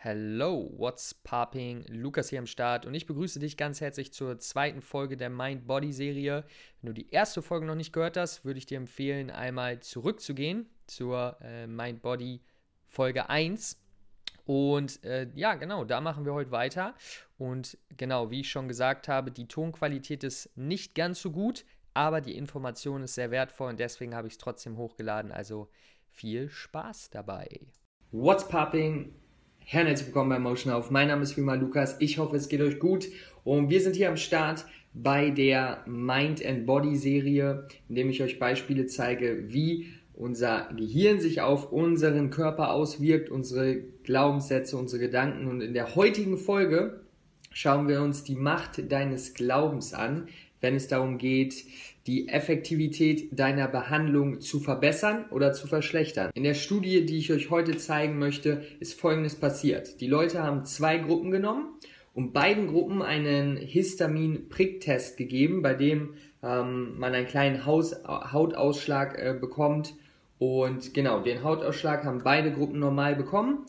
Hello, what's popping? Lukas hier am Start und ich begrüße dich ganz herzlich zur zweiten Folge der Mind Body Serie. Wenn du die erste Folge noch nicht gehört hast, würde ich dir empfehlen, einmal zurückzugehen zur äh, Mind Body Folge 1. Und äh, ja, genau, da machen wir heute weiter. Und genau, wie ich schon gesagt habe, die Tonqualität ist nicht ganz so gut, aber die Information ist sehr wertvoll und deswegen habe ich es trotzdem hochgeladen. Also viel Spaß dabei. What's popping? Herzlich willkommen bei Motion Auf. Mein Name ist Vima Lukas. Ich hoffe, es geht euch gut. Und wir sind hier am Start bei der Mind and Body Serie, in dem ich euch Beispiele zeige, wie unser Gehirn sich auf unseren Körper auswirkt, unsere Glaubenssätze, unsere Gedanken. Und in der heutigen Folge schauen wir uns die Macht deines Glaubens an, wenn es darum geht, die Effektivität deiner Behandlung zu verbessern oder zu verschlechtern. In der Studie, die ich euch heute zeigen möchte, ist Folgendes passiert. Die Leute haben zwei Gruppen genommen und beiden Gruppen einen Histamin-Pricktest gegeben, bei dem ähm, man einen kleinen Haus Hautausschlag äh, bekommt. Und genau, den Hautausschlag haben beide Gruppen normal bekommen.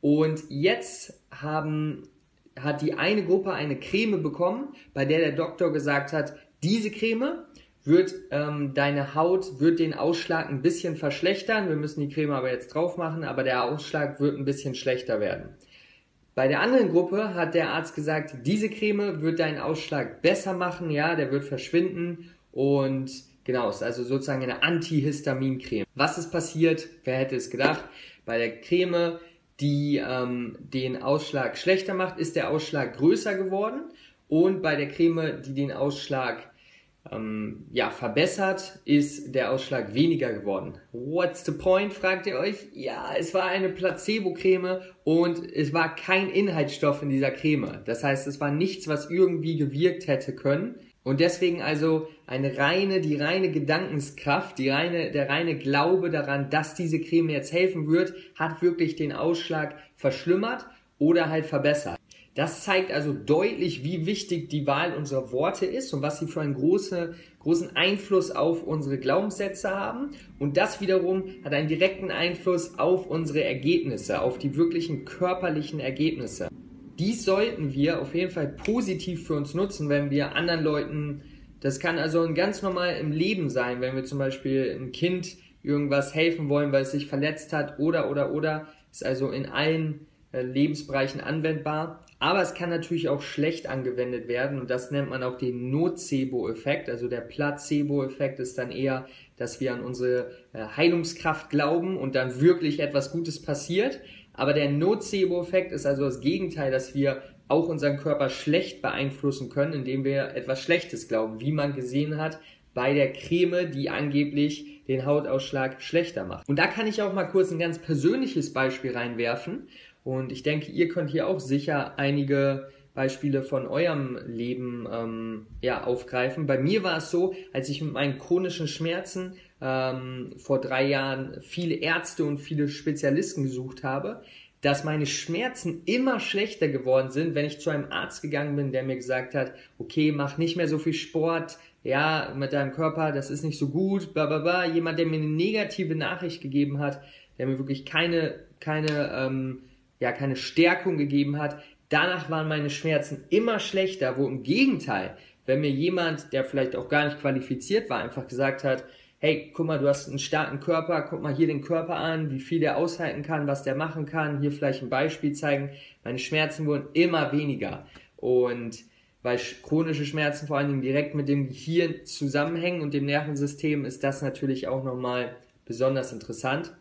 Und jetzt haben hat die eine Gruppe eine Creme bekommen, bei der der Doktor gesagt hat, diese Creme wird ähm, deine Haut, wird den Ausschlag ein bisschen verschlechtern. Wir müssen die Creme aber jetzt drauf machen, aber der Ausschlag wird ein bisschen schlechter werden. Bei der anderen Gruppe hat der Arzt gesagt, diese Creme wird deinen Ausschlag besser machen, ja, der wird verschwinden und genau, ist also sozusagen eine Antihistamin-Creme. Was ist passiert? Wer hätte es gedacht? Bei der Creme die ähm, den Ausschlag schlechter macht, ist der Ausschlag größer geworden. Und bei der Creme, die den Ausschlag ähm, ja, verbessert, ist der Ausschlag weniger geworden. What's the point, fragt ihr euch? Ja, es war eine Placebo-Creme und es war kein Inhaltsstoff in dieser Creme. Das heißt, es war nichts, was irgendwie gewirkt hätte können. Und deswegen also eine reine, die reine Gedankenskraft, die reine, der reine Glaube daran, dass diese Creme jetzt helfen wird, hat wirklich den Ausschlag verschlimmert oder halt verbessert. Das zeigt also deutlich, wie wichtig die Wahl unserer Worte ist und was sie für einen große, großen Einfluss auf unsere Glaubenssätze haben. Und das wiederum hat einen direkten Einfluss auf unsere Ergebnisse, auf die wirklichen körperlichen Ergebnisse dies sollten wir auf jeden Fall positiv für uns nutzen, wenn wir anderen Leuten, das kann also ganz normal im Leben sein, wenn wir zum Beispiel ein Kind irgendwas helfen wollen, weil es sich verletzt hat oder oder oder, ist also in allen äh, Lebensbereichen anwendbar. Aber es kann natürlich auch schlecht angewendet werden und das nennt man auch den Nocebo-Effekt. Also der Placebo-Effekt ist dann eher, dass wir an unsere äh, Heilungskraft glauben und dann wirklich etwas Gutes passiert. Aber der Nocebo-Effekt ist also das Gegenteil, dass wir auch unseren Körper schlecht beeinflussen können, indem wir etwas Schlechtes glauben, wie man gesehen hat bei der Creme, die angeblich den Hautausschlag schlechter macht. Und da kann ich auch mal kurz ein ganz persönliches Beispiel reinwerfen. Und ich denke, ihr könnt hier auch sicher einige Beispiele von eurem Leben ähm, ja, aufgreifen. Bei mir war es so, als ich mit meinen chronischen Schmerzen ähm, vor drei Jahren viele Ärzte und viele Spezialisten gesucht habe, dass meine Schmerzen immer schlechter geworden sind, wenn ich zu einem Arzt gegangen bin, der mir gesagt hat, okay, mach nicht mehr so viel Sport, ja, mit deinem Körper, das ist nicht so gut, bla bla bla. Jemand, der mir eine negative Nachricht gegeben hat, der mir wirklich keine, keine, ähm, ja, keine Stärkung gegeben hat. Danach waren meine Schmerzen immer schlechter, wo im Gegenteil, wenn mir jemand, der vielleicht auch gar nicht qualifiziert war, einfach gesagt hat, hey, guck mal, du hast einen starken Körper, guck mal hier den Körper an, wie viel der aushalten kann, was der machen kann, hier vielleicht ein Beispiel zeigen. Meine Schmerzen wurden immer weniger. Und weil chronische Schmerzen vor allen Dingen direkt mit dem Gehirn zusammenhängen und dem Nervensystem, ist das natürlich auch nochmal besonders interessant.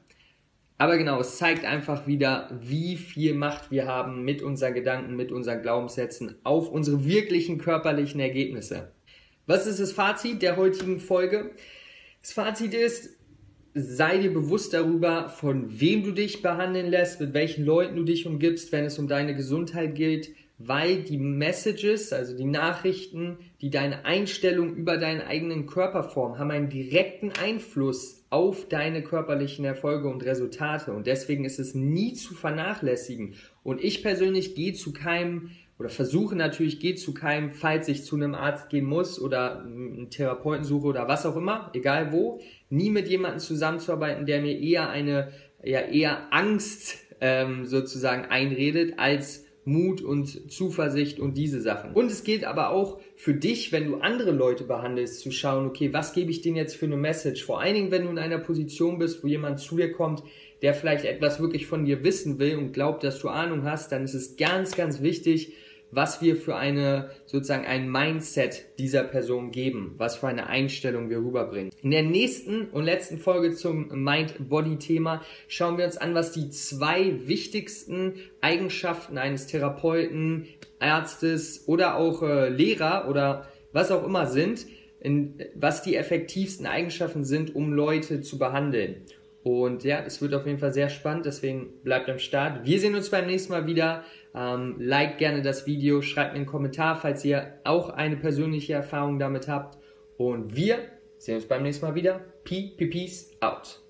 Aber genau, es zeigt einfach wieder, wie viel Macht wir haben mit unseren Gedanken, mit unseren Glaubenssätzen auf unsere wirklichen körperlichen Ergebnisse. Was ist das Fazit der heutigen Folge? Das Fazit ist, sei dir bewusst darüber, von wem du dich behandeln lässt, mit welchen Leuten du dich umgibst, wenn es um deine Gesundheit geht, weil die Messages, also die Nachrichten, die deine Einstellung über deinen eigenen Körper formen, haben einen direkten Einfluss auf deine körperlichen Erfolge und Resultate. Und deswegen ist es nie zu vernachlässigen. Und ich persönlich gehe zu keinem oder versuche natürlich, geht zu keinem, falls ich zu einem Arzt gehen muss oder einen Therapeuten suche oder was auch immer, egal wo, nie mit jemandem zusammenzuarbeiten, der mir eher eine, ja, eher Angst ähm, sozusagen einredet, als Mut und Zuversicht und diese Sachen. Und es gilt aber auch für dich, wenn du andere Leute behandelst, zu schauen, okay, was gebe ich denen jetzt für eine Message? Vor allen Dingen, wenn du in einer Position bist, wo jemand zu dir kommt, der vielleicht etwas wirklich von dir wissen will und glaubt, dass du Ahnung hast, dann ist es ganz, ganz wichtig, was wir für eine, sozusagen ein Mindset dieser Person geben, was für eine Einstellung wir rüberbringen. In der nächsten und letzten Folge zum Mind-Body-Thema schauen wir uns an, was die zwei wichtigsten Eigenschaften eines Therapeuten, Arztes oder auch äh, Lehrer oder was auch immer sind, in, was die effektivsten Eigenschaften sind, um Leute zu behandeln. Und ja, es wird auf jeden Fall sehr spannend, deswegen bleibt am Start. Wir sehen uns beim nächsten Mal wieder. Ähm, like gerne das Video, schreibt mir einen Kommentar, falls ihr auch eine persönliche Erfahrung damit habt. Und wir sehen uns beim nächsten Mal wieder. Peace out.